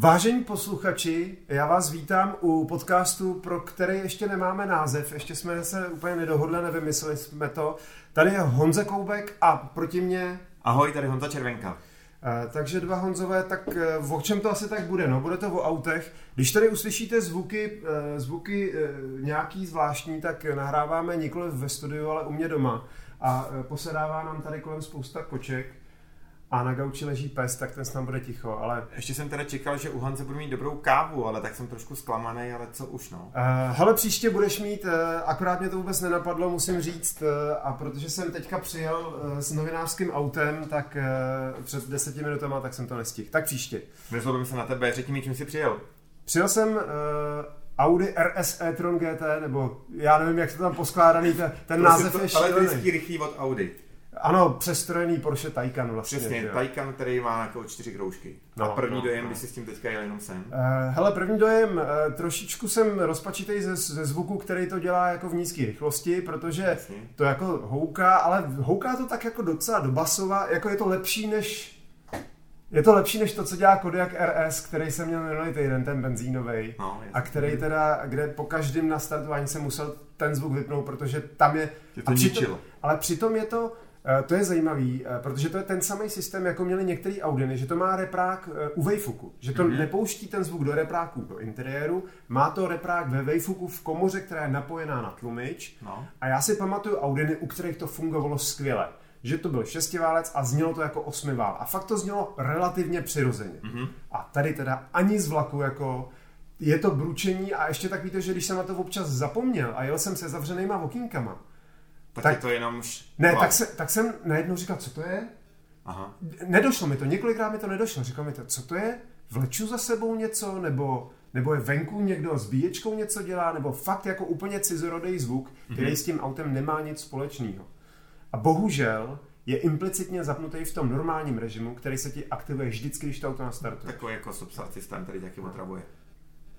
Vážení posluchači, já vás vítám u podcastu, pro který ještě nemáme název, ještě jsme se úplně nedohodli, nevymysleli jsme to. Tady je Honza Koubek a proti mě... Ahoj, tady Honza Červenka. Uh, takže dva Honzové, tak uh, o čem to asi tak bude? No, bude to o autech. Když tady uslyšíte zvuky, uh, zvuky nějaký zvláštní, tak nahráváme nikoli ve studiu, ale u mě doma. A posedává nám tady kolem spousta koček a na gauči leží pes, tak ten snad bude ticho, ale... Ještě jsem teda čekal, že u Hanze budu mít dobrou kávu, ale tak jsem trošku zklamaný, ale co už no. Uh, hele, příště budeš mít, uh, akorát mě to vůbec nenapadlo, musím říct, uh, a protože jsem teďka přijel uh, s novinářským autem, tak uh, před deseti minutama, tak jsem to nestihl. Tak příště. Vyzvolím se na tebe, řekni mi, čím jsi přijel. Přijel jsem uh, Audi RS e-tron GT, nebo já nevím, jak to tam poskládaný, ten, ten název je šílený. Elektrický rychlý od Audi. Ano, přestrojený Porsche Taycan vlastně. Přesně, že? Taycan, který má jako čtyři kroužky. No, a první no, dojem, no. když jsi s tím teďka jel jenom sem? Uh, hele, první dojem, uh, trošičku jsem rozpačitej ze, ze zvuku, který to dělá jako v nízké rychlosti, protože Jasně. to jako houká, ale houká to tak jako docela do basova, jako je to lepší než je to lepší než to, co dělá Kodiaq RS, který jsem měl minulý týden, ten benzínový. No, a který teda, kde po každém nastartování jsem musel ten zvuk vypnout, protože tam je... Je to přitom, ale přitom je to to je zajímavý, eh, protože to je ten samý systém, jako měli některý Audiny, že to má reprák eh, u vejfuku, že to mm-hmm. nepouští ten zvuk do repráku do interiéru, má to reprák ve vejfuku v komoře, která je napojená na tlumič no. a já si pamatuju Audiny, u kterých to fungovalo skvěle že to byl šestiválec a znělo to jako osmivál. A fakt to znělo relativně přirozeně. Mm-hmm. A tady teda ani z vlaku jako je to bručení a ještě tak víte, že když jsem na to občas zapomněl a jel jsem se zavřenýma okýnkama, tak, tak je to jenom... Ne, tak, se, tak jsem najednou říkal, co to je? Aha. Nedošlo mi to, několikrát mi to nedošlo. Říkal mi to, co to je? Vleču za sebou něco? Nebo, nebo je venku někdo s bíječkou něco dělá? Nebo fakt jako úplně cizorodý zvuk, který mm-hmm. s tím autem nemá nic společného. A bohužel je implicitně zapnutý v tom normálním režimu, který se ti aktivuje vždycky, když to auto nastartuje. Takový jako subsystem, který taky otravuje.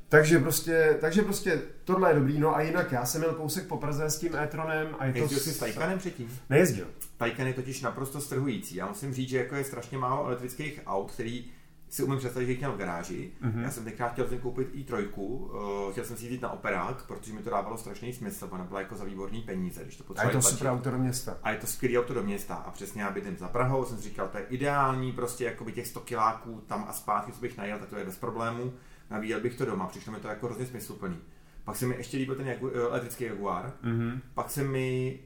Takže prostě, takže prostě tohle je dobrý. No a jinak já jsem měl kousek po Praze s tím e-tronem. A je Jezdil to jsi s Taycanem předtím? Nejezdil. Taycan je totiž naprosto strhující. Já musím říct, že jako je strašně málo elektrických aut, který si umím představit, že jich měl v garáži. Mm-hmm. Já jsem tenkrát chtěl jsem koupit i trojku, uh, chtěl jsem si jít na operák, protože mi to dávalo strašný smysl, ona byla jako za výborný peníze, když to A je to super auto do města. A je to skvělý auto do města. A přesně já bydlím za Prahou, jsem si říkal, to je ideální, prostě jako by těch 100 kiláků tam a zpátky, co bych najel, tak to je bez problémů nabíjel bych to doma, přišlo mi to jako hrozně smysluplný. Pak se mi ještě líbil ten jagu, eh, elektrický Jaguar, mm-hmm. pak se mi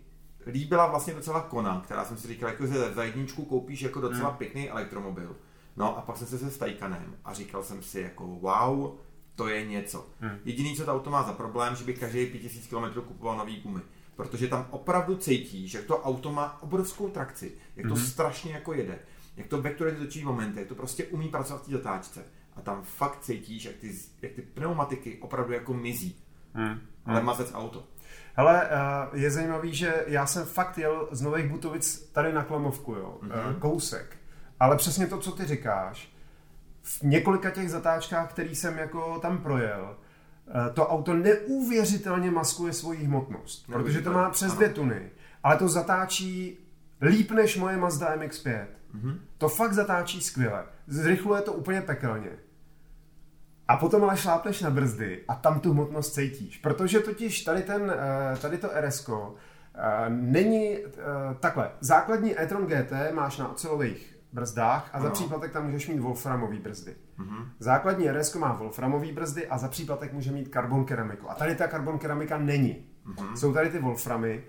líbila vlastně docela Kona, která jsem si říkal, jako že za jedničku koupíš jako docela mm. pěkný elektromobil. No a pak jsem se se Taycanem a říkal jsem si jako wow, to je něco. Mm. Jediný, co to auto má za problém, že bych každý 5000 km kupoval nový gumy. Protože tam opravdu cítíš, že to auto má obrovskou trakci, jak to mm-hmm. strašně jako jede, jak to vektoruje točí momenty, jak to prostě umí pracovat v té zatáčce a tam fakt cítíš, jak ty, jak ty pneumatiky opravdu jako mizí. Hmm. Ale hmm. mazec auto. Hele, eh, je zajímavý, že já jsem fakt jel z Nových Butovic tady na Klamovku, jo, mm-hmm. kousek. Ale přesně to, co ty říkáš, v několika těch zatáčkách, který jsem jako tam projel, eh, to auto neuvěřitelně maskuje svoji hmotnost, protože to má přes dvě tuny, ale to zatáčí líp než moje Mazda MX-5. Mm-hmm. To fakt zatáčí skvěle. Zrychluje to úplně pekelně. A potom ale šlápneš na brzdy a tam tu hmotnost cítíš. Protože totiž tady, ten, eh, tady to RS eh, není eh, takhle. Základní e-tron GT máš na ocelových brzdách a za no. příplatek tam můžeš mít wolframový brzdy. Mm-hmm. Základní RS má wolframový brzdy a za příplatek může mít karbon keramiku. A tady ta karbon keramika není. Mm-hmm. Jsou tady ty wolframy.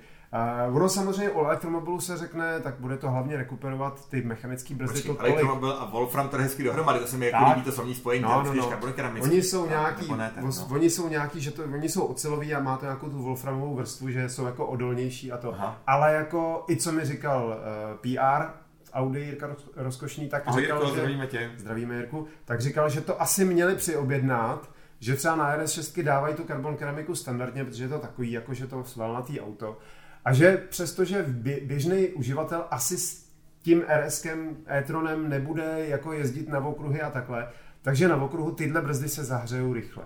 Uh, ono samozřejmě u elektromobilu se řekne, tak bude to hlavně rekuperovat ty mechanické brzdy. Počkej, to elektromobil a Wolfram to hezky dohromady, to se mi jako líbí to samý spojení. No, no, no. Oni jsou nějaký, ne, ten, no. oni jsou nějaký, že to, oni jsou oceloví a má to nějakou tu Wolframovou vrstvu, že jsou jako odolnější a to. Aha. Ale jako i co mi říkal uh, PR, Audi Jirka Rozkošný, tak Ahoj, říkal, Jirko, že, zdravíme tě. Zdravíme Jirku, tak říkal, že to asi měli přiobjednat, že třeba na RS6 dávají tu karbon keramiku standardně, protože je to takový, jako že to svalnatý auto, a že přestože běžný uživatel asi s tím RSkem, e-tronem nebude jako jezdit na okruhy a takhle, takže na okruhu tyhle brzdy se zahřejou rychle.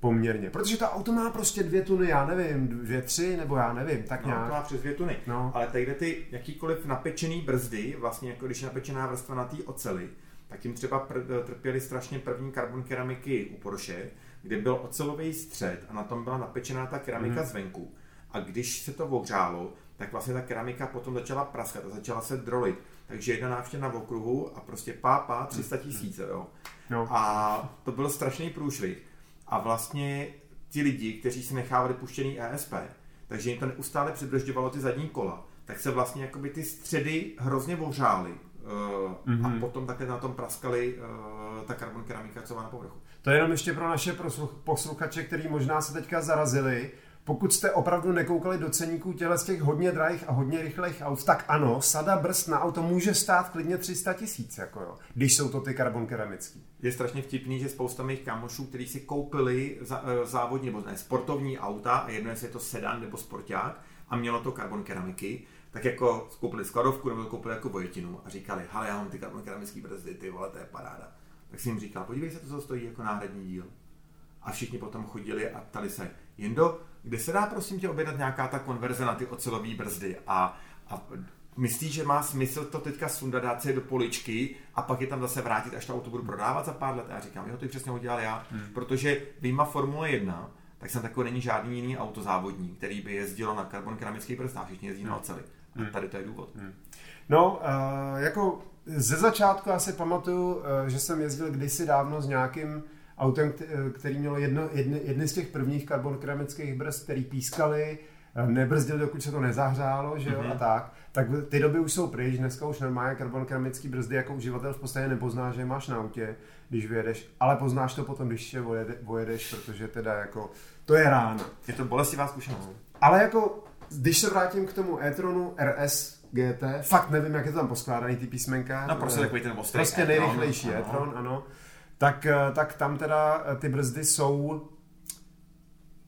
Poměrně. Protože to auto má prostě dvě tuny, já nevím, dvě, tři, nebo já nevím, tak no, nějak. to má přes dvě tuny. No. Ale tady ty jakýkoliv napečený brzdy, vlastně jako když je napečená vrstva na té oceli, tak tím třeba pr- trpěli strašně první karbon keramiky u Porsche, kde byl ocelový střed a na tom byla napečená ta keramika mm. zvenku. A když se to ohřálo, tak vlastně ta keramika potom začala praskat a začala se drolit. Takže jedna návštěva v okruhu a prostě pápa 300 tisíc, jo. No. A to byl strašný průšvih. A vlastně ti lidi, kteří si nechávali puštěný ESP, takže jim to neustále přibržďovalo ty zadní kola, tak se vlastně jakoby ty středy hrozně ohřály. Uh, mm-hmm. a mhm. potom také na tom praskali uh, ta karbon keramika, co má na povrchu. To je jenom ještě pro naše posluchače, který možná se teďka zarazili. Pokud jste opravdu nekoukali do ceníků těle z těch hodně drahých a hodně rychlých aut, tak ano, sada brzd na auto může stát klidně 300 tisíc, jako jo, když jsou to ty karbon keramický. Je strašně vtipný, že spousta mých kamošů, kteří si koupili eh, závodní nebo ne, sportovní auta, a jedno jestli je to sedan nebo sporták, a mělo to karbon keramiky, tak jako koupili skladovku nebo koupili jako vojetinu a říkali, hele, já mám ty karbon keramické brzdy, ty vole, to je paráda. Tak si jim říkal, podívej se, to stojí jako náhradní díl. A všichni potom chodili a ptali se, Jendo, kde se dá prosím tě objednat nějaká ta konverze na ty ocelové brzdy a, a myslíš, že má smysl to teďka sundat, dát si do poličky a pak je tam zase vrátit, až to auto budu prodávat za pár let? A já říkám, jo, to přesně udělal já, hmm. protože výjima Formule 1, tak jsem takový není žádný jiný autozávodník, který by jezdil na karbon keramický prstách, všichni jezdí hmm. na oceli. A hmm. tady to je důvod. Hmm. No, uh, jako ze začátku asi pamatuju, uh, že jsem jezdil kdysi dávno s nějakým autem, který mělo jedno, jedny, jedny z těch prvních karbon keramických brzd, který pískali, eh, nebrzdil, dokud se to nezahřálo, že jo, mm-hmm. a tak. Tak ty doby už jsou pryč, dneska už normálně karbon keramický brzdy jako uživatel v podstatě nepoznáš, že máš na autě, když vyjedeš, ale poznáš to potom, když vojede, vojedeš, protože teda jako, to je rána. Je to bolestivá zkušenost. No. Ale jako, když se vrátím k tomu e-tronu RS GT, fakt nevím, jak je to tam poskládaný ty písmenka. No prostě takový ten ostrý Prostě nejrychlejší e-tron, ano. ano tak, eh, tak tam teda eh, ty brzdy jsou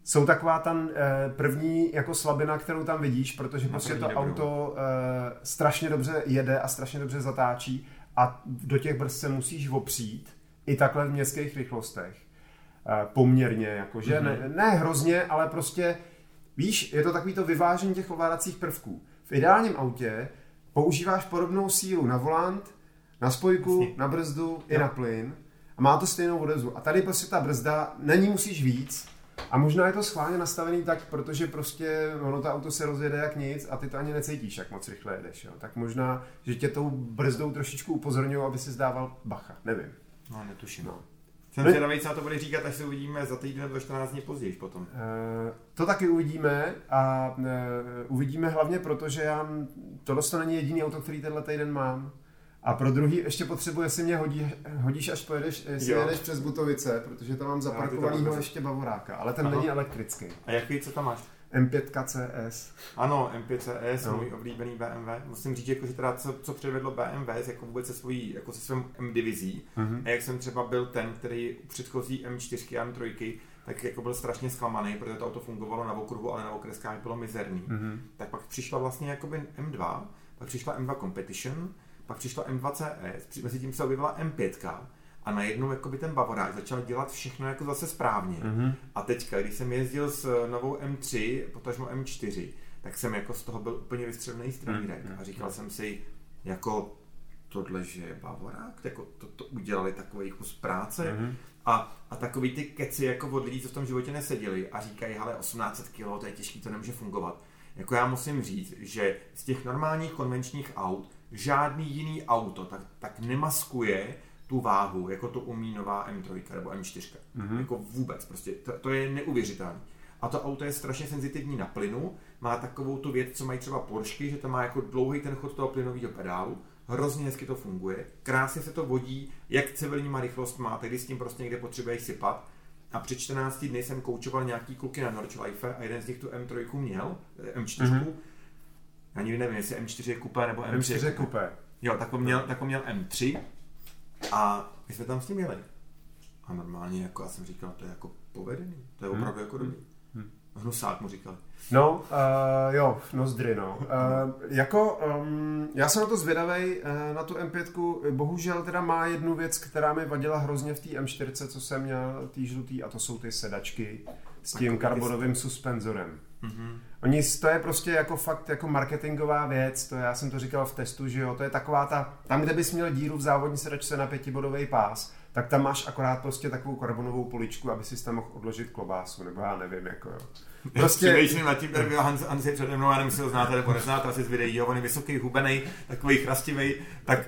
jsou taková ta eh, první jako slabina, kterou tam vidíš, protože prostě to dobrou. auto strašně dobře jede a strašně dobře zatáčí a do těch brzd se musíš opřít i takhle v městských rychlostech. Poměrně, jakože mm-hmm. ne, ne hrozně, ale prostě víš, je to takový to vyvážení těch ovládacích prvků. V ideálním autě používáš podobnou sílu na volant, na spojku, Jasně. na brzdu no. i na plyn a má to stejnou odezvu. A tady prostě ta brzda, na ní musíš víc, a možná je to schválně nastavený tak, protože prostě ono to auto se rozjede jak nic a ty to ani necítíš, jak moc rychle jedeš. Jo. Tak možná, že tě tou brzdou trošičku upozorňují, aby si zdával bacha. Nevím. No, netuším. No. Jsem zvědavý, co to bude říkat, až se uvidíme za týden nebo 14 dní později potom. Uh, to taky uvidíme a uh, uvidíme hlavně proto, že já, tohle to není jediný auto, který tenhle týden mám. A pro druhý ještě potřebuji, jestli mě hodí, hodíš, až pojedeš, jestli jo. jedeš přes Butovice, protože tam mám zaparkovanýho ještě Bavoráka, ale ten není elektrický. A jaký, co tam máš? M5 CS. Ano, M5 CS, no. můj oblíbený BMW. Musím říct, jako, že teda co, co předvedlo BMW jako vůbec se svojí, jako se svým M divizí. Mm-hmm. A jak jsem třeba byl ten, který u předchozí M4 a M3, tak jako byl strašně zklamaný, protože to auto fungovalo na okruhu, ale na okreskách bylo mizerný. Mm-hmm. Tak pak přišla vlastně jakoby M2, pak přišla M2 Competition, pak přišla M2CS, mezi tím se objevila M5 a najednou jakoby ten Bavorák začal dělat všechno jako zase správně. Mm-hmm. A teďka, když jsem jezdil s novou M3, potažmo M4, tak jsem jako z toho byl úplně vystřelený stravírek mm-hmm. a říkal jsem si, jako tohle, že je Bavorák, jako to, to udělali takový kus práce mm-hmm. a, a takový ty keci jako od lidí, co v tom životě neseděli a říkají, hele, 1800 kg, to je těžký, to nemůže fungovat. Jako já musím říct, že z těch normálních konvenčních aut žádný jiný auto tak, tak nemaskuje tu váhu, jako to umí nová M3 nebo M4. Mm-hmm. Jako vůbec, prostě to, to je neuvěřitelné. A to auto je strašně senzitivní na plynu, má takovou tu věc, co mají třeba Porsche, že to má jako dlouhý ten chod toho plynového pedálu, hrozně hezky to funguje, krásně se to vodí, jak civilníma rychlost má, tedy s tím prostě někde potřebuješ sypat. A před 14 dny jsem koučoval nějaký kluky na Nordschleife a jeden z nich tu M3 měl, M4, mm-hmm já nikdy nevím, jestli M4 je kupé nebo M3, M4 je kupé. Jo, tak on, měl, tak on měl M3 a my jsme tam s ním jeli. A normálně, jako já jsem říkal, to je jako povedený, to je hmm. opravdu hmm. jako dobrý. Hmm. Hnusák mu říkal. No, uh, jo, nozdry, no. Uh, jako, um, já jsem na to zvědavej, uh, na tu M5, bohužel teda má jednu věc, která mi vadila hrozně v té M4, co jsem měl, tý žlutý, a to jsou ty sedačky s tím karbonovým suspenzorem. Mm-hmm. Oni, to je prostě jako fakt jako marketingová věc, to já jsem to říkal v testu, že jo, to je taková ta, tam, kde bys měl díru v závodní sedačce na pětibodový pás, tak tam máš akorát prostě takovou karbonovou poličku, aby si tam mohl odložit klobásu, nebo já nevím, jako jo. Prostě... Přemýšlím nad tím, jak Hans, Hans je přede mnou, já nevím, jestli ho znáte nebo neznáte, asi z videí, jo, on je vysoký, hubený, takový chrastivý, tak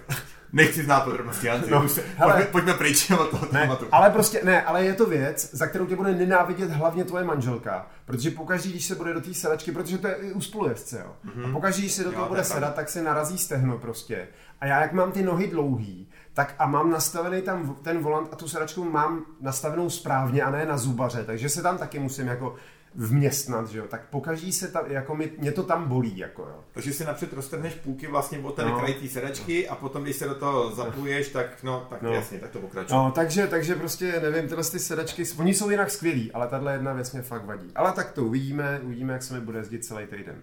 Nechci znát podrobnosti, Hanzi. No, se, hele, pojďme, pojďme pryč od toho ne, tématu. Ale prostě, ne, ale je to věc, za kterou tě bude nenávidět hlavně tvoje manželka. Protože pokaždý, když se bude do té sedačky, protože to je i u spolujezdce, jo. Mm-hmm. A pokaždý, když se do toho jo, bude sedat, tak se narazí stehno prostě. A já, jak mám ty nohy dlouhý, tak a mám nastavený tam ten volant a tu sedačku mám nastavenou správně a ne na zubaře, takže se tam taky musím jako vměstnat, že jo, tak pokaží se tam, jako mě, mě to tam bolí, jako jo. Takže si napřed roztrhneš půlky vlastně od tady no. kraj té sedačky no. a potom, když se do toho zapuješ, tak no, tak no. jasně, tak to pokračuje. No, takže, takže prostě, nevím, tyhle ty sedačky, oni jsou jinak skvělí, ale tahle jedna věc mě fakt vadí. Ale tak to uvidíme, uvidíme, jak se mi bude jezdit celý týden.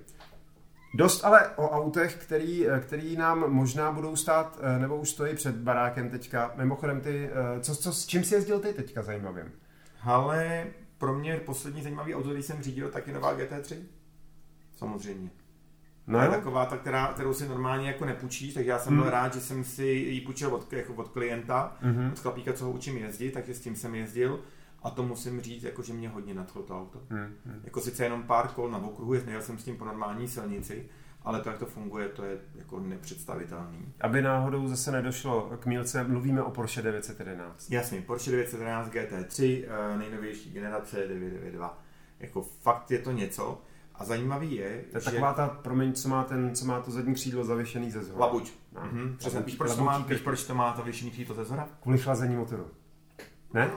Dost ale o autech, který, který nám možná budou stát, eh, nebo už stojí před barákem teďka. Mimochodem, ty, eh, co, co, s čím jsi jezdil ty teďka zajímavým? Ale pro mě poslední zajímavý auto, který jsem řídil, tak je nová GT3. Samozřejmě. No je taková ta, která, kterou si normálně jako nepůjčíš, tak já jsem hmm. byl rád, že jsem si ji půjčil od, jako od klienta, hmm. od chlapíka, co ho učím jezdit, takže s tím jsem jezdil. A to musím říct, jako, že mě hodně nadchlo to auto. Hmm. Jako sice jenom pár kol na okruhu, nejel jsem s tím po normální silnici, ale to, jak to funguje, to je jako nepředstavitelný. Aby náhodou zase nedošlo k mílce, mluvíme o Porsche 911. Jasně, Porsche 911 GT3, eh, nejnovější generace 992. Jako fakt je to něco. A zajímavý je, To je že... taková ta, promiň, co má, ten, co má to zadní křídlo zavěšený ze zhora. Labuč. No. Mm-hmm. Přesně, víš, proč, to má, víš, proč to má to zavěšený křídlo ze zhora? Kvůli chlazení motoru. Ne?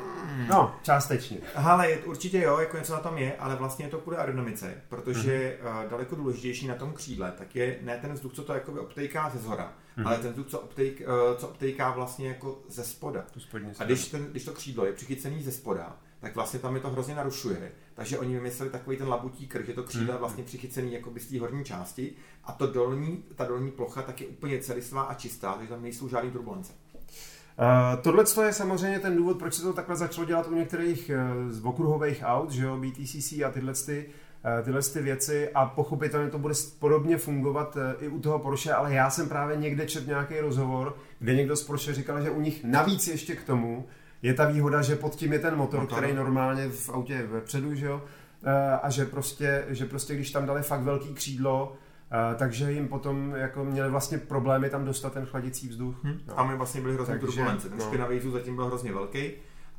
No, částečně. Ale určitě jo, jako něco na tom je, ale vlastně je to kvůli aerodynamice, protože mm-hmm. daleko důležitější na tom křídle, tak je ne ten vzduch, co to jakoby obtejká ze zhora, mm-hmm. ale ten vzduch, co, obtejk, uh, co obtejká vlastně jako ze spoda. A když, ten, když to křídlo je přichycený ze spoda, tak vlastně tam mi to hrozně narušuje. Takže oni vymysleli takový ten labutí krk, že to křídlo je vlastně přichycený jako z té horní části a to dolní, ta dolní plocha tak je úplně celistvá a čistá, takže tam nejsou žádné turbulence. Uh, Tohle je samozřejmě ten důvod, proč se to takhle začalo dělat u některých uh, z okruhových aut, že jo, BTCC a tyhle, ty, uh, tyhle ty věci a pochopitelně to bude podobně fungovat uh, i u toho Porsche, ale já jsem právě někde čet nějaký rozhovor, kde někdo z Porsche říkal, že u nich navíc ještě k tomu je ta výhoda, že pod tím je ten motor, motor. který normálně v autě je vepředu, že jo, uh, a že prostě, že prostě když tam dali fakt velký křídlo, takže jim potom jako měli vlastně problémy tam dostat ten chladicí vzduch. Hmm. No. Tam vlastně byly hrozně turbulence. Ten no. špinavý vzduch zatím byl hrozně velký.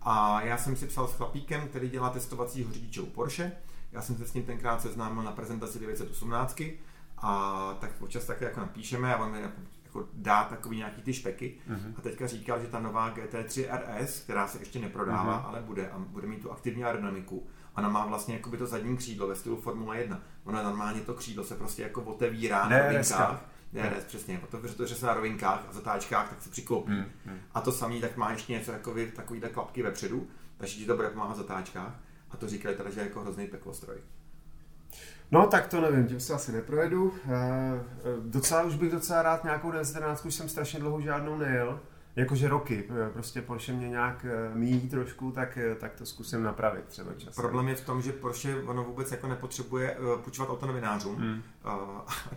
A já jsem si psal s chlapíkem, který dělá testovací řidiče u Porsche. Já jsem se s ním tenkrát seznámil na prezentaci 918 a tak občas také jako napíšeme a on mi jako, dá takový nějaký ty špeky. Mm-hmm. A teďka říkal, že ta nová GT3 RS, která se ještě neprodává, mm-hmm. ale bude a bude mít tu aktivní aerodynamiku, ona má vlastně jakoby to zadní křídlo ve stylu Formule 1. Ona normálně to křídlo se prostě jako otevírá na rovinkách. Ne, ne, přesně, protože se na rovinkách a zatáčkách, tak se přiklopí. Hmm, hmm. A to samý tak má ještě něco jako takovýhle klapky vepředu, takže ti to bude pomáhat v zatáčkách. A to říkali teda, že je jako hrozný peklostroj. No tak to nevím, tím se asi neprojedu. E, docela už bych docela rád nějakou 19, už jsem strašně dlouho žádnou nejel jakože roky, eh, prostě Porsche mě nějak eh, míjí trošku, tak, eh, tak to zkusím napravit třeba časem. Problém je v tom, že Porsche ono vůbec jako nepotřebuje půjčovat auto novinářům. Hmm.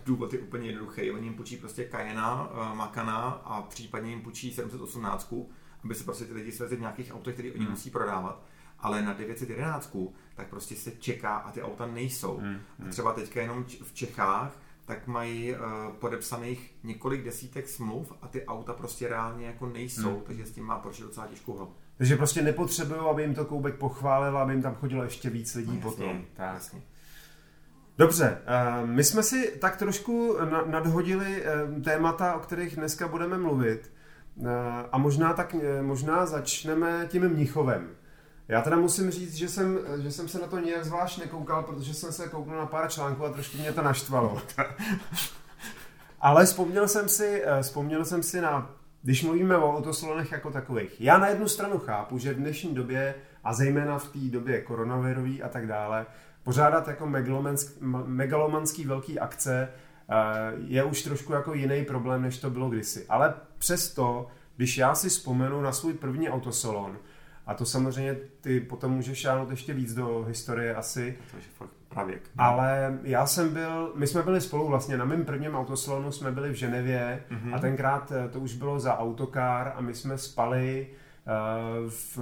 důvod je úplně jednoduchý. Oni jim půjčí prostě Cayena, Makana a případně jim půjčí 718, aby se prostě ty lidi svezli v nějakých autech, které oni hmm. musí prodávat ale na 911 tak prostě se čeká a ty auta nejsou. Hmm. A třeba teďka jenom v Čechách tak mají uh, podepsaných několik desítek smluv a ty auta prostě reálně jako nejsou, hmm. takže s tím má Porsche docela těžkou hlavu. Takže prostě nepotřebují, aby jim to Koubek pochválil, aby jim tam chodilo ještě víc lidí no, jasně, potom. Tak. Jasně. Dobře, uh, my jsme si tak trošku nadhodili uh, témata, o kterých dneska budeme mluvit. A možná, tak, možná začneme tím Mnichovem. Já teda musím říct, že jsem, že jsem se na to nějak zvlášť nekoukal, protože jsem se kouknul na pár článků a trošku mě to naštvalo. Ale vzpomněl jsem si, eh, vzpomněl jsem si na, když mluvíme o autosalonech jako takových. Já na jednu stranu chápu, že v dnešní době, a zejména v té době koronavirový a tak dále, pořádat jako megalomanský velký akce eh, je už trošku jako jiný problém, než to bylo kdysi. Ale přesto, když já si vzpomenu na svůj první autosalon, a to samozřejmě ty potom můžeš šáhnout ještě víc do historie asi. To je fakt pravěk. Ale já jsem byl, my jsme byli spolu vlastně, na mém prvním autosalonu jsme byli v Ženevě mm-hmm. a tenkrát eh, to už bylo za autokár a my jsme spali uh, v,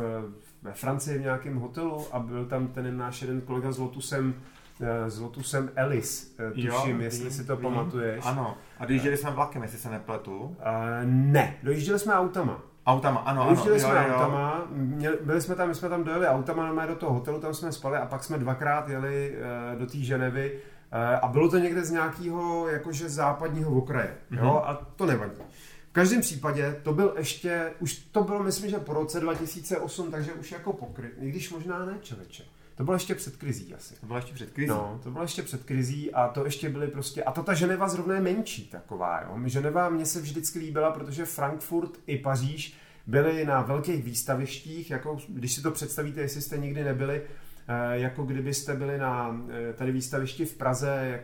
ve Francii v nějakém hotelu a byl tam ten náš jeden kolega s Lotusem, uh, s Lotusem Ellis, tuším, jo, jestli vím, si to vím. pamatuješ. Ano, a dojížděli jsme vlakem, jestli se nepletu. Uh, ne, dojížděli jsme autama. Autama, ano, ano. Užili jsme jo, jo. autama, měli, byli jsme tam, my jsme tam dojeli autama do toho hotelu, tam jsme spali a pak jsme dvakrát jeli uh, do té Ženevy uh, a bylo to někde z nějakého jakože západního okraje, mm-hmm. jo, mhm. a to nevadí. V každém případě to byl ještě, už to bylo myslím, že po roce 2008, takže už jako pokryt, i když možná ne, člověče. To bylo ještě před krizí asi. To bylo ještě před krizí. No, to bylo ještě před krizí a to ještě byly prostě, a to ta Ženeva zrovna je menší taková, jo. Ženeva mě se vždycky líbila, protože Frankfurt i Paříž byly na velkých výstavištích, jako když si to představíte, jestli jste nikdy nebyli, eh, jako kdybyste byli na eh, tady výstavišti v Praze, jak,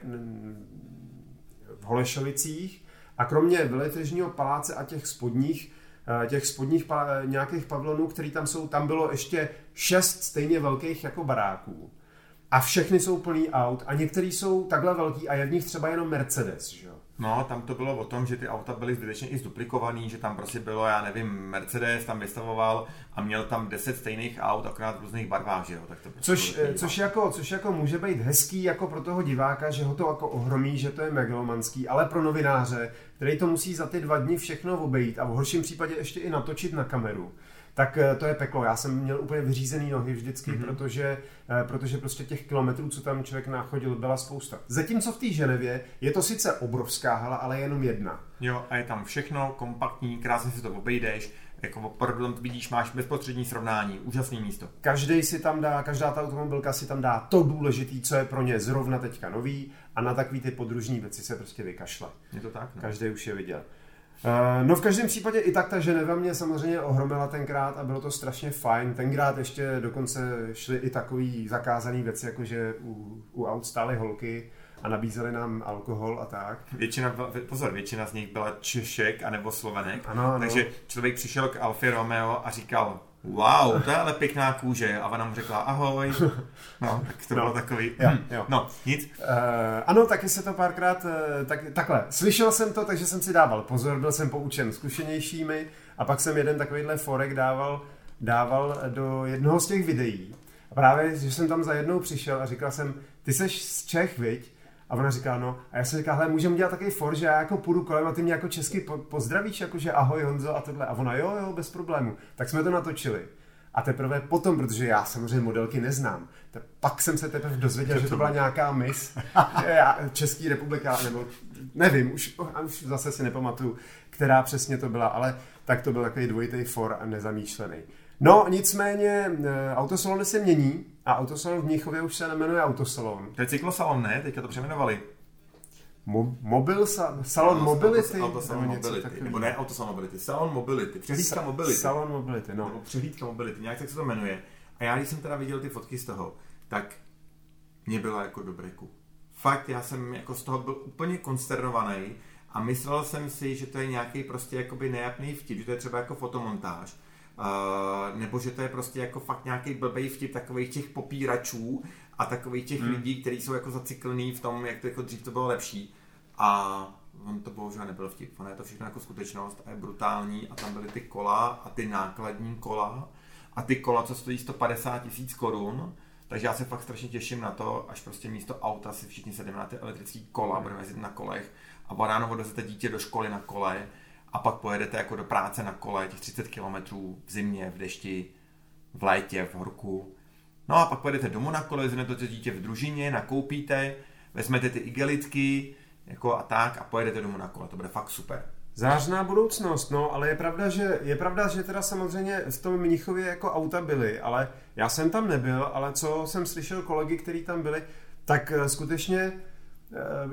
v Holešovicích, a kromě veletržního paláce a těch spodních, těch spodních nějakých pavilonů, který tam jsou, tam bylo ještě šest stejně velkých jako baráků. A všechny jsou plný aut a některý jsou takhle velký a je v nich třeba jenom Mercedes, že jo? No, tam to bylo o tom, že ty auta byly zbytečně i zduplikovaný, že tam prostě bylo, já nevím, Mercedes tam vystavoval a měl tam 10 stejných aut, akorát v různých barvách, že jo? Tak to prostě což, což, jako, což jako může být hezký jako pro toho diváka, že ho to jako ohromí, že to je megalomanský, ale pro novináře, který to musí za ty dva dny všechno obejít a v horším případě ještě i natočit na kameru, tak eh, to je peklo. Já jsem měl úplně vyřízený nohy vždycky, mm-hmm. protože, eh, protože prostě těch kilometrů, co tam člověk nachodil, byla spousta. Zatímco v té Ženevě je to sice obrovská hala, ale jenom jedna. Jo, a je tam všechno kompaktní, krásně si to obejdeš, jako opravdu tam vidíš, máš bezprostřední srovnání, úžasné místo. Každý si tam dá, každá ta automobilka si tam dá to důležité, co je pro ně zrovna teďka nový a na takový ty podružní věci se prostě vykašle. Je to tak? No. Každý už je viděl. Uh, no v každém případě i tak ta Ženeva mě samozřejmě ohromila tenkrát a bylo to strašně fajn. Tenkrát ještě dokonce šly i takový zakázané věci, jako že u, u aut stály holky a nabízeli nám alkohol a tak. Většina, pozor, většina z nich byla Češek anebo Slovenek, ano, ano. takže člověk přišel k Alfie Romeo a říkal, wow, to je ale pěkná kůže. A ona mu řekla ahoj. No, tak to no. bylo takový. Jo, hm. jo. No, nic. Uh, ano, taky se to párkrát, uh, tak, takhle, slyšel jsem to, takže jsem si dával pozor, byl jsem poučen zkušenějšími a pak jsem jeden takovýhle forek dával, dával do jednoho z těch videí. A právě, že jsem tam za jednou přišel a říkal jsem, ty seš z Čech, viď? A ona říká, no, a já jsem říkal, hele, můžeme dělat takový for, že já jako půjdu kolem a ty mě jako česky pozdravíš, jako že ahoj Honzo a tohle. A ona, jo, jo, bez problému. Tak jsme to natočili. A teprve potom, protože já samozřejmě modelky neznám, tak pak jsem se teprve dozvěděl, že to byla nějaká mis Český republika, nebo nevím, už, už zase si nepamatuju, která přesně to byla, ale tak to byl takový dvojitý for a nezamýšlený. No, nicméně e, autosalony se mění a autosalon v Mnichově už se nemenuje autosalon. To je cyklosalon, ne? Teďka to přeměnovali. Mo- mobil sa- salon no, mobility? Autosalon nebo mobility, nebo ne autosalon mobility, salon mobility, přehlídka Sa- mobility. Salon mobility, no. Nebo přehlídka mobility, nějak tak se to jmenuje. A já, když jsem teda viděl ty fotky z toho, tak mě bylo jako do breku. Fakt, já jsem jako z toho byl úplně konsternovaný a myslel jsem si, že to je nějaký prostě jakoby nejapný vtip, že to je třeba jako fotomontáž Uh, nebo že to je prostě jako fakt nějaký blbej vtip takových těch popíračů a takových těch hmm. lidí, kteří jsou jako zaciklený v tom, jak to jako dřív to bylo lepší. A on to bohužel nebyl vtip, ono je to všechno jako skutečnost a je brutální. A tam byly ty kola a ty nákladní kola. A ty kola, co stojí 150 tisíc korun, takže já se fakt strašně těším na to, až prostě místo auta si všichni sedeme na ty elektrické kola, budeme jezdit na kolech. A ráno odvezete dítě do školy na kole a pak pojedete jako do práce na kole těch 30 km v zimě, v dešti, v létě, v horku. No a pak pojedete domů na kole, vezmete to dítě v družině, nakoupíte, vezmete ty igelitky jako a tak a pojedete domů na kole. To bude fakt super. Zářná budoucnost, no, ale je pravda, že, je pravda, že teda samozřejmě v tom Mnichově jako auta byly, ale já jsem tam nebyl, ale co jsem slyšel kolegy, kteří tam byli, tak eh, skutečně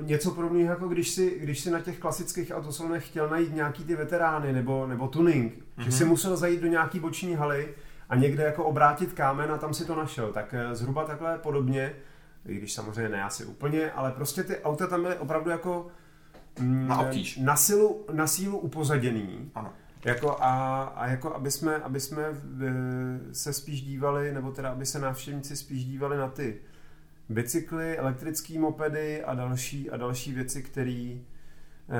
něco podobného, jako když si, když si na těch klasických autosalonech chtěl najít nějaký ty veterány nebo, nebo tuning, mm-hmm. že si mhm. musel zajít do nějaký boční haly a někde jako obrátit kámen a tam si to našel. Tak eh, zhruba takhle podobně, i když samozřejmě ne asi úplně, ale prostě ty auta tam byly opravdu jako mm, na, na, silu, na sílu upozaděný. Ano. Jako a, a jako aby jsme, aby jsme eh, se spíš dívali, nebo teda aby se návštěvníci spíš dívali na ty bicykly, elektrické mopedy a další, a další věci, které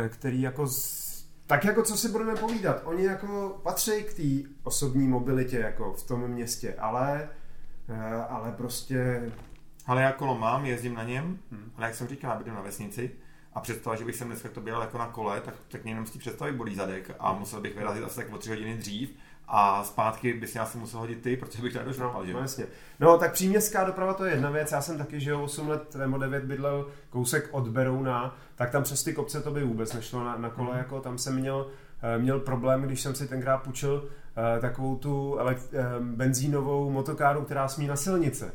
který jako z, tak jako co si budeme povídat, oni jako patří k té osobní mobilitě jako v tom městě, ale, ale prostě... Ale já kolo mám, jezdím na něm, hmm. ale jak jsem říkal, já bydlím na vesnici, a představa, že bych sem dneska to byl jako na kole, tak, tak mě jenom z té představy bolí zadek a musel bych vyrazit asi tak o tři hodiny dřív a zpátky bys si asi musel hodit ty, protože bych tady došlapal, no, no, jasně. No tak příměstská doprava to je jedna věc, já jsem taky, že jo, 8 let nebo 9 bydlel kousek od Berouna, tak tam přes ty kopce to by vůbec nešlo na, na kole, mm. jako tam jsem měl, eh, měl problém, když jsem si tenkrát půjčil uh, takovou tu elekt, uh, benzínovou motokáru, která smí na silnice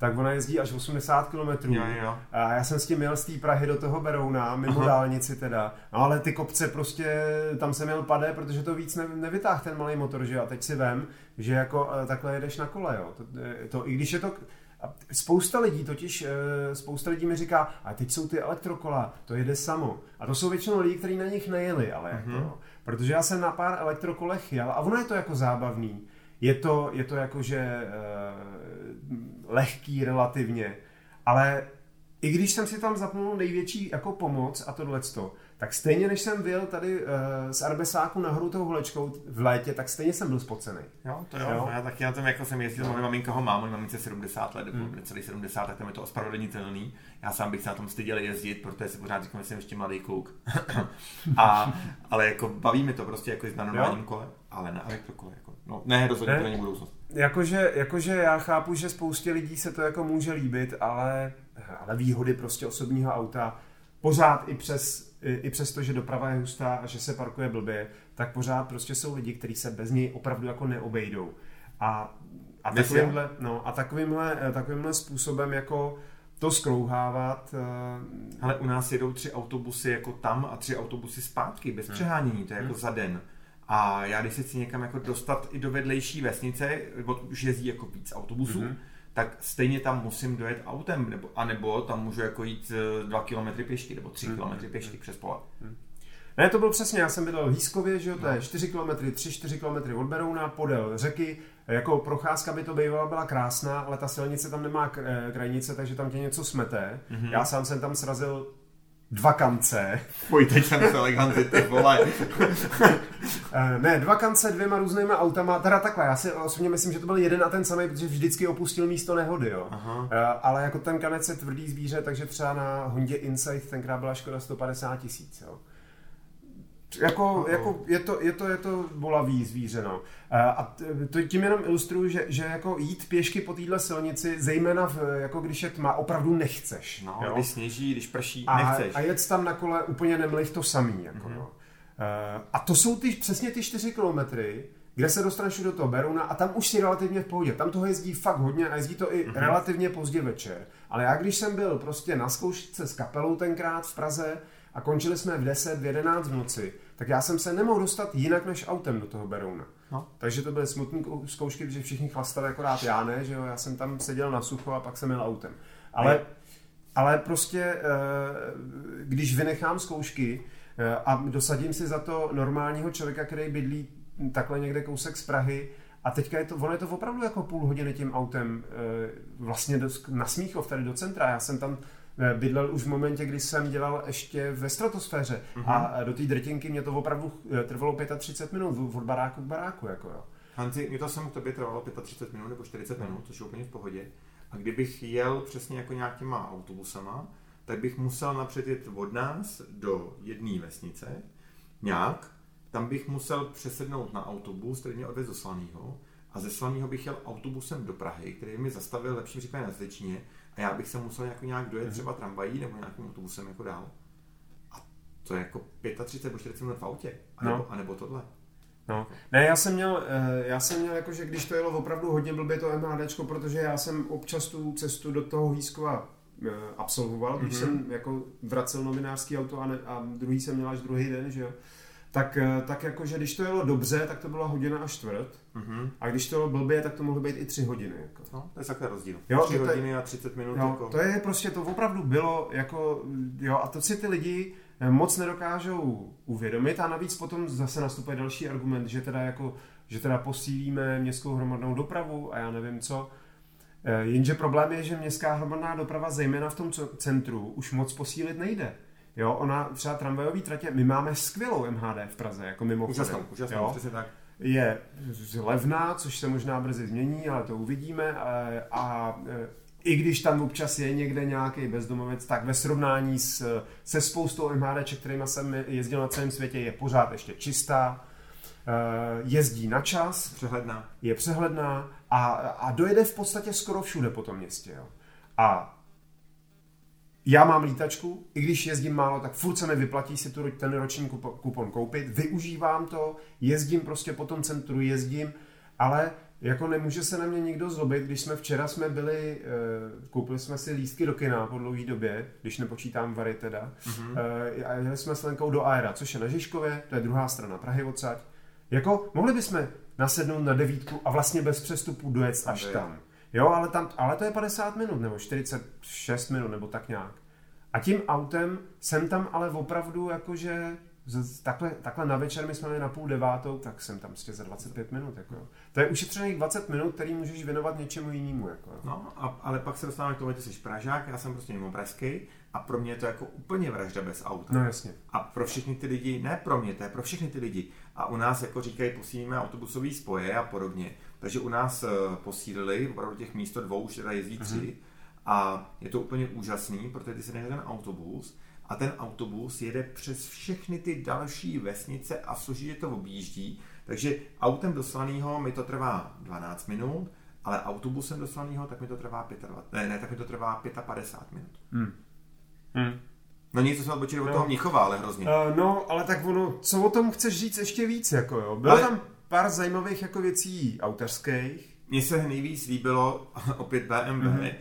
tak ona jezdí až 80 km. Jo, jo. A já jsem s tím jel z té Prahy do toho Berouna, mimo Aha. dálnici teda. No ale ty kopce prostě, tam jsem měl pade, protože to víc ne, nevytáh ten malý motor, že A teď si vem, že jako eh, takhle jedeš na kole, jo. To, eh, to, I když je to, a spousta lidí totiž, eh, spousta lidí mi říká, a teď jsou ty elektrokola, to jede samo. A to jsou většinou lidi, kteří na nich nejeli, ale mm-hmm. jako, protože já jsem na pár elektrokolech jel a ono je to jako zábavný. Je to, je to jako, že lehký relativně, ale i když jsem si tam zapnul největší jako pomoc a tohleto, tak stejně než jsem byl tady uh, z Arbesáku nahoru tou holečkou v létě, tak stejně jsem byl spocený. Jo, to jo, jo? Já taky na tom jako jsem jezdil, no. moje maminka ho má, moje mamince 70 let, nebo hmm. celý 70, tak tam je to ospravedlnitelný. Já sám bych se na tom styděl jezdit, protože si pořád říkám, že jsem ještě mladý kluk. a, ale jako baví mi to prostě jako na normálním kole, ale na elektrokole. Jako, no, ne, rozhodně to není budoucnost jakože, jakože já chápu, že spoustě lidí se to jako může líbit, ale, ale výhody prostě osobního auta pořád i přes, i, i přes to, že doprava je hustá a že se parkuje blbě, tak pořád prostě jsou lidi, kteří se bez něj opravdu jako neobejdou. A, a takovýmhle, no, a takovýmhle, takovýmhle způsobem jako to skrouhávat. Eh, ale u nás jedou tři autobusy jako tam a tři autobusy zpátky, bez hmm. přehánění, to je jako hmm. za den. A já když se chci někam jako dostat i do vedlejší vesnice, už jezdí jako víc autobusů, mm-hmm. tak stejně tam musím dojet autem, nebo, anebo tam můžu jako jít eh, dva kilometry pěšky, nebo tři mm-hmm. kilometry pěšky mm-hmm. přes pole. Mm-hmm. Ne, to bylo přesně, já jsem bydlel v Hýskově, že jo, to je 4 km, 3-4 km od Berouna, podél řeky, jako procházka by to bývala byla krásná, ale ta silnice tam nemá eh, krajnice, takže tam tě něco smete. Mm-hmm. Já sám jsem tam srazil dva kance. Fuj, teď jsem se eleganty, ty vole. Eh, ne, dva kance dvěma různýma autama, teda takhle, já si osobně myslím, že to byl jeden a ten samý, protože vždycky opustil místo nehody, jo. Aha. Eh, ale jako ten kanec je tvrdý zvíře, takže třeba na Hondě Insight tenkrát byla škoda 150 tisíc, jo. Jako, jako je, to, je, to, je to bolavý zvíře, no. A to tím jenom ilustruju, že, že jako jít pěšky po téhle silnici, zejména v, jako když je tma, opravdu nechceš. No, jo? když sněží, když prší, a, nechceš. A jet tam na kole úplně nemliv to samý. Jako, mm-hmm. no. A to jsou ty, přesně ty čtyři kilometry, kde se dostaneš do toho Beruna a tam už si relativně v pohodě. Tam toho jezdí fakt hodně a jezdí to i mm-hmm. relativně pozdě večer. Ale já když jsem byl prostě na zkoušce s kapelou tenkrát v Praze a končili jsme v 10, v 11 v noci, tak já jsem se nemohl dostat jinak než autem do toho Berouna. No. Takže to byly smutné zkoušky, protože všichni chlastali akorát já ne, že jo, já jsem tam seděl na sucho a pak jsem jel autem. Ale, ale prostě, eh, když vynechám zkoušky eh, a dosadím si za to normálního člověka, který bydlí takhle někde kousek z Prahy, a teďka je to, ono je to opravdu jako půl hodiny tím autem eh, vlastně na Smíchov, tady do centra. Já jsem tam bydlel už v momentě, kdy jsem dělal ještě ve stratosféře mm-hmm. a do té drtinky mě to opravdu eh, trvalo 35 minut od baráku k baráku. Jako jo. Hanzi, mě to jsem k tobě trvalo 35 minut nebo 40 mm. minut, což je úplně v pohodě. A kdybych jel přesně jako nějakýma autobusama, tak bych musel napřed jet od nás do jedné vesnice, nějak, tam bych musel přesednout na autobus, který mě odvez do Slaného, a ze Slaného bych jel autobusem do Prahy, který mi zastavil lepší říkají na Zličině, a já bych se musel jako nějak dojet mhm. třeba tramvají nebo nějakým autobusem jako dál. A to je jako 35 nebo 40 minut v autě. A nebo, no. a nebo tohle. No. Ne, já jsem měl, eh, já jsem měl jako, že když to jelo opravdu hodně blbě to MHDčko, protože já jsem občas tu cestu do toho Hýskova eh, absolvoval, když mm-hmm. jsem jako vracel novinářský auto a, ne, a druhý jsem měl až druhý den, že jo tak, eh, tak jako, že když to jelo dobře, tak to byla hodina a čtvrt. Mm-hmm. A když to jelo blbě, tak to mohlo být i tři hodiny. Jako. No, to je takhle rozdíl. Jo, tři hodiny a 30 minut. Jo, jako... To je prostě, to opravdu bylo, jako, jo, a to si ty lidi eh, moc nedokážou uvědomit a navíc potom zase nastupuje další argument, že teda jako, že teda posílíme městskou hromadnou dopravu a já nevím co. Eh, jenže problém je, že městská hromadná doprava, zejména v tom centru, už moc posílit nejde. Jo, ona třeba tramvajový tratě, my máme skvělou MHD v Praze, jako mimo Úžasnou, úžasnou, přesně tak. Je levná, což se možná brzy změní, ale to uvidíme. A, a i když tam občas je někde nějaký bezdomovec, tak ve srovnání s, se spoustou MHD, kterými jsem jezdil na celém světě, je pořád ještě čistá, eh, jezdí na čas. Přehledná. Je přehledná a, a dojede v podstatě skoro všude po tom městě. Jo. A já mám lítačku, i když jezdím málo, tak furt se mi vyplatí si tu, ten roční kupon koupit, využívám to, jezdím prostě po tom centru, jezdím, ale jako nemůže se na mě nikdo zlobit, když jsme včera jsme byli, uh, koupili jsme si lístky do kina po dlouhé době, když nepočítám Vary teda, mm-hmm. a jeli jsme s Lenkou do Aera, což je na Žižkově, to je druhá strana Prahy odsaď. Jako, mohli bychom nasednout na devítku a vlastně bez přestupu dojet až tam. Jo, ale, tam, ale to je 50 minut, nebo 46 minut, nebo tak nějak. A tím autem jsem tam ale opravdu jakože takhle, takhle na večer my jsme měli na půl devátou, tak jsem tam prostě za 25 minut. Jako. To je ušetřených 20 minut, který můžeš věnovat něčemu jinému. Jako. No, a, ale pak se dostáváme k tomu, že jsi Pražák, já jsem prostě mimo pražský a pro mě je to jako úplně vražda bez auta. No jasně. A pro všechny ty lidi, ne pro mě, to je pro všechny ty lidi. A u nás jako říkají, posílíme autobusové spoje a podobně. Takže u nás uh, posílili, opravdu těch místo dvou už teda jezdí tři. Mm-hmm. A je to úplně úžasný, protože ty se nejde ten autobus a ten autobus jede přes všechny ty další vesnice a složitě to objíždí. Takže autem doslanýho mi to trvá 12 minut, ale autobusem doslanýho tak mi to trvá 25, ne, ne, tak mi to trvá 55 minut. Hmm. Hmm. No nic, co jsme odbočili no. od toho Mnichova, ale hrozně. Uh, no, ale tak ono, co o tom chceš říct ještě víc, jako jo? Bylo ale... tam pár zajímavých jako věcí autorských. Mně se nejvíc líbilo opět BMW, mm-hmm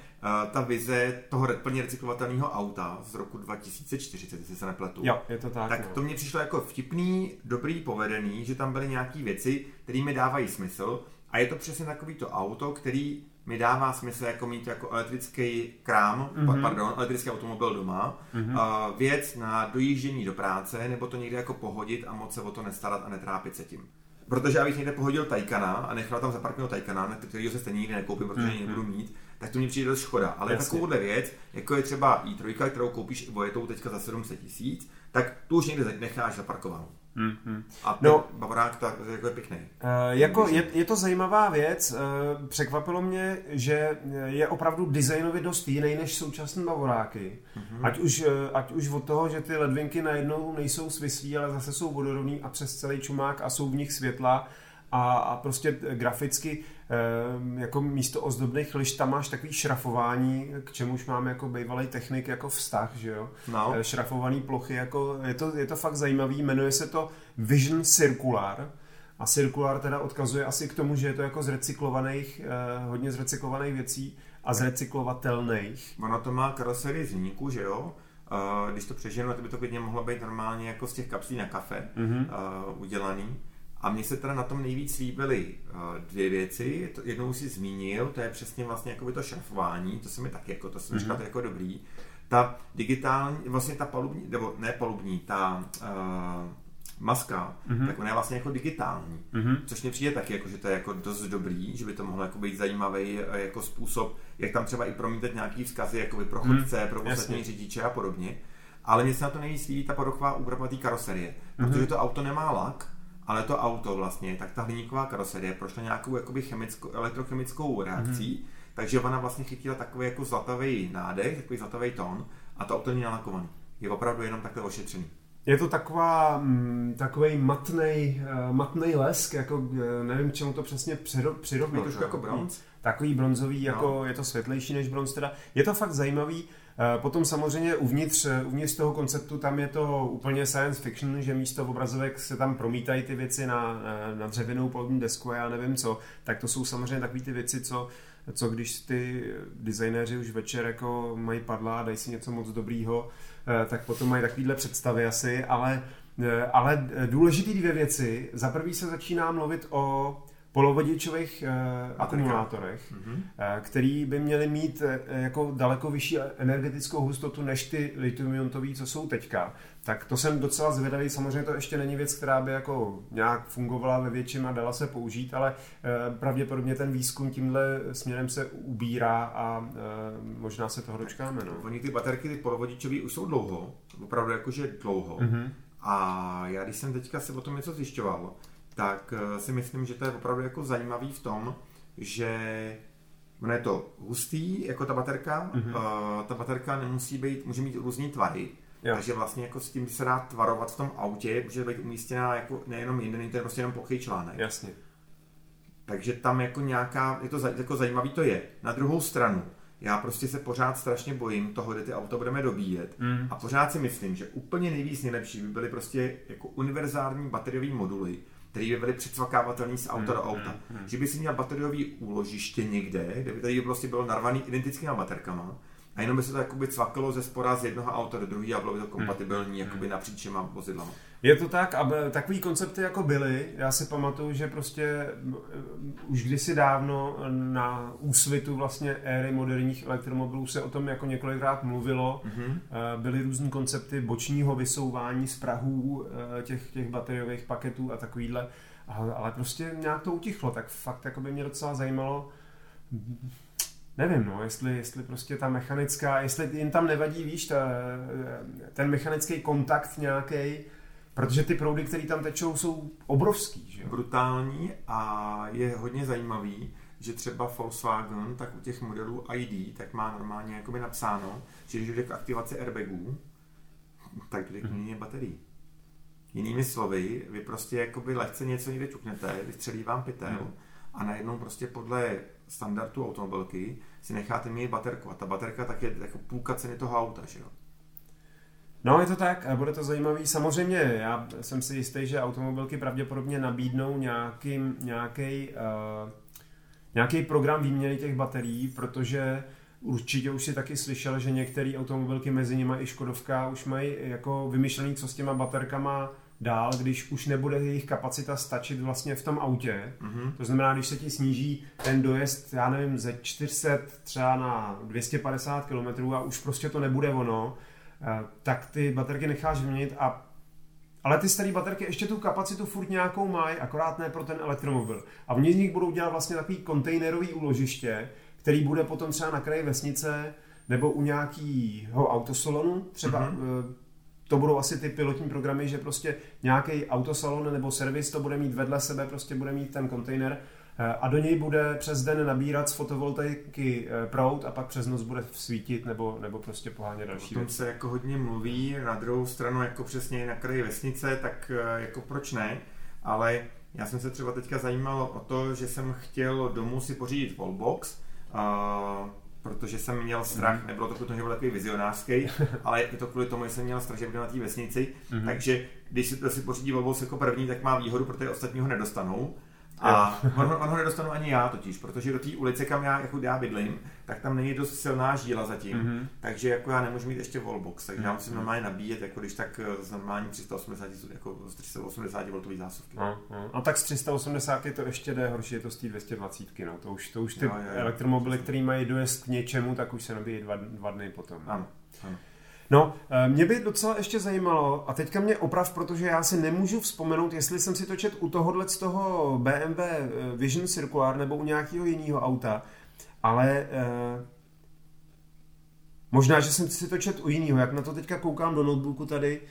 ta vize toho plně recyklovatelného auta z roku 2040, jestli se nepletu. Jo, je to tak. Tak no. to mně přišlo jako vtipný, dobrý, povedený, že tam byly nějaké věci, které mi dávají smysl. A je to přesně takový to auto, který mi dává smysl jako mít jako elektrický krám, mm-hmm. pardon, elektrický automobil doma, mm-hmm. věc na dojíždění do práce, nebo to někde jako pohodit a moc se o to nestarat a netrápit se tím. Protože já bych někde pohodil Taycana a nechal tam zaparknout Taycana, který se stejně nikdy nekoupím, protože mm-hmm. nebudu mít, tak to mi přijde dost škoda. Ale Jasně. takovouhle věc, jako je třeba i3, kterou koupíš vojetou teďka za 700 tisíc, tak tu už někde necháš zaparkovanou. Mm-hmm. A ten no, bavorák tak, jako je pěkný. Uh, jako je, je to zajímavá věc. Uh, překvapilo mě, že je opravdu designově dost jiný než současné bavoráky. Mm-hmm. Ať, už, uh, ať už od toho, že ty ledvinky najednou nejsou svislí, ale zase jsou vodorovný a přes celý čumák a jsou v nich světla a, a prostě graficky eh, jako místo ozdobných lišt tam máš takový šrafování, k čemuž máme jako bývalý technik jako vztah, že jo? No. Eh, šrafovaný plochy, jako je to, je to fakt zajímavý, jmenuje se to Vision Circular a Circular teda odkazuje asi k tomu, že je to jako z recyklovaných, eh, hodně z recyklovaných věcí a z recyklovatelných. Ono to má karoserii zníku, že jo? když to přeženu, to by to klidně mohlo být normálně jako z těch kapslí na kafe mm-hmm. uh, udělaný. A mně se teda na tom nejvíc líbily uh, dvě věci. To, jednou si zmínil, to je přesně vlastně jako by to šrafování, to se mi taky jako, to jsem mm-hmm. říkal, to jako dobrý. Ta digitální, vlastně ta palubní, nebo ne palubní, ta uh, maska, mm-hmm. tak ona je vlastně jako digitální. Mm-hmm. Což mě přijde taky, jako, že to je jako dost dobrý, že by to mohlo jako být zajímavý eh, jako způsob, jak tam třeba i promítat nějaký vzkazy jako pro chodce, mm, pro ostatní řidiče a podobně. Ale mně se na to nejvíc líbí ta poruchová úprava té karoserie, mm-hmm. protože to auto nemá lak, ale to auto vlastně, tak ta hliníková karoserie prošla nějakou jakoby chemickou, elektrochemickou reakcí, mm-hmm. takže ona vlastně chytila takový jako zlatavý nádech, takový zlatavý tón a to auto není nalakovaný. Je opravdu jenom takhle ošetřený. Je to taková, mm, takový matnej, uh, matnej lesk, jako uh, nevím, čemu to přesně přirovnat. Trošku jako bronz. Takový bronzový, jako no. je to světlejší než bronz teda. Je to fakt zajímavý. Eh, potom samozřejmě uvnitř, eh, uvnitř toho konceptu tam je to úplně science fiction, že místo obrazovek se tam promítají ty věci na, eh, na dřevěnou polní desku a já nevím co, tak to jsou samozřejmě takové ty věci, co, co když ty designéři už večer jako mají padla a dají si něco moc dobrýho, tak potom mají takovýhle představy asi, ale, ale důležitý dvě věci. Za prvý se začíná mluvit o polovodičových uh, akumulátorech, mm-hmm. který by měly mít jako daleko vyšší energetickou hustotu než ty litium co jsou teďka. Tak to jsem docela zvědavý. Samozřejmě to ještě není věc, která by jako nějak fungovala ve větším a dala se použít, ale uh, pravděpodobně ten výzkum tímhle směrem se ubírá a uh, možná se toho dočkáme. No. Oni ty baterky, ty polovodičové už jsou dlouho, opravdu jakože dlouho. Mm-hmm. A já když jsem teďka se o tom něco zjišťoval, tak eh, si myslím, že to je opravdu jako zajímavý v tom, že ono je to hustý, jako ta baterka. Mm-hmm. Ta baterka nemusí být, může mít různý tvary, jo. takže vlastně jako s tím by se dá tvarovat v tom autě, může být umístěná jako nejenom jeden, to je prostě jenom plochý článek. Jasně. Takže tam jako nějaká, je to jako zajímavý to je. Na druhou stranu, já prostě se pořád strašně bojím toho, kde ty auto budeme dobíjet. Mm. A pořád si myslím, že úplně nejvíc nejlepší by byly prostě jako univerzální bateriové moduly, který by byly přecvakávatelný z auta do hmm, auta. Hmm. Že by si měl bateriový úložiště někde, kde by tady prostě bylo narvaný identickýma baterkama a jenom by se to jakoby cvakalo ze spora z jednoho auta do druhého a bylo by to kompatibilní hmm. jakoby napříč těma vozidlama. Je to tak, aby takový koncepty jako byly. Já si pamatuju, že prostě už kdysi dávno na úsvitu vlastně éry moderních elektromobilů se o tom jako několikrát mluvilo. Mm-hmm. Byly různé koncepty bočního vysouvání z prahů eh, těch, těch bateriových paketů a takovýhle. Ale, ale prostě nějak to utichlo, tak fakt jako by mě docela zajímalo, nevím, no, jestli, jestli prostě ta mechanická, jestli jim tam nevadí, víš, ta, ten mechanický kontakt nějaký, protože ty proudy, které tam tečou, jsou obrovský, že jo? Brutální a je hodně zajímavý, že třeba Volkswagen, tak u těch modelů ID, tak má normálně jakoby napsáno, že když jde k aktivaci airbagů, tak jde k měně baterií. Jinými slovy, vy prostě jakoby lehce něco někde čuknete, vystřelí vám pytel hmm. a najednou prostě podle standardu automobilky si necháte mít baterku a ta baterka tak je jako půlka ceny toho auta, že jo? No, je to tak, a bude to zajímavý. Samozřejmě, já jsem si jistý, že automobilky pravděpodobně nabídnou nějaký, nějaký, uh, nějaký program výměny těch baterií, protože určitě už si taky slyšel, že některé automobilky, mezi nimi i Škodovka, už mají jako vymyšlený, co s těma baterkama dál, když už nebude jejich kapacita stačit vlastně v tom autě. Mm-hmm. To znamená, když se ti sníží ten dojezd, já nevím, ze 400 třeba na 250 km a už prostě to nebude ono, eh, tak ty baterky necháš vyměnit a ale ty staré baterky ještě tu kapacitu furt nějakou mají, akorát ne pro ten elektromobil. A v nich budou dělat vlastně takový kontejnerový úložiště, který bude potom třeba na kraji vesnice nebo u nějakého autosalonu, třeba mm-hmm to budou asi ty pilotní programy, že prostě nějaký autosalon nebo servis to bude mít vedle sebe, prostě bude mít ten kontejner eh, a do něj bude přes den nabírat z fotovoltaiky eh, prout a pak přes noc bude svítit nebo, nebo prostě pohánět další O tom se jako hodně mluví, na druhou stranu jako přesně na kraji vesnice, tak eh, jako proč ne, ale já jsem se třeba teďka zajímal o to, že jsem chtěl domů si pořídit wallbox, protože jsem měl strach, mm. nebylo to kvůli tomu, že byl takový vizionářský, ale je to kvůli tomu, že jsem měl strach, že bude na té vesnici, mm. takže když si, si pořídí Volvo jako první, tak má výhodu, protože ostatní ho nedostanou. A on, on ho nedostanu ani já totiž, protože do té ulice, kam já, jako já bydlím, tak tam není dost silná žíla zatím, mm-hmm. takže jako já nemůžu mít ještě wallbox, takže mm-hmm. já musím mhm. normálně nabíjet, jako když tak eh, z normální 380, jako z 380 V zásuvky. No, no. A tak z 380 to ještě jde horší, je to z té 220, no. To už, to už ty jo, jo, jo, elektromobily, které mají dojezd k něčemu, tak už se nabíjí dva, dva dny potom. Ano, ano. No, eh, mě by docela ještě zajímalo, a teďka mě oprav, protože já si nemůžu vzpomenout, jestli jsem si to čet u tohohle z toho BMW eh, Vision Circular nebo u nějakého jiného auta, ale eh, možná, že jsem si to čet u jiného, jak na to teďka koukám do notebooku tady,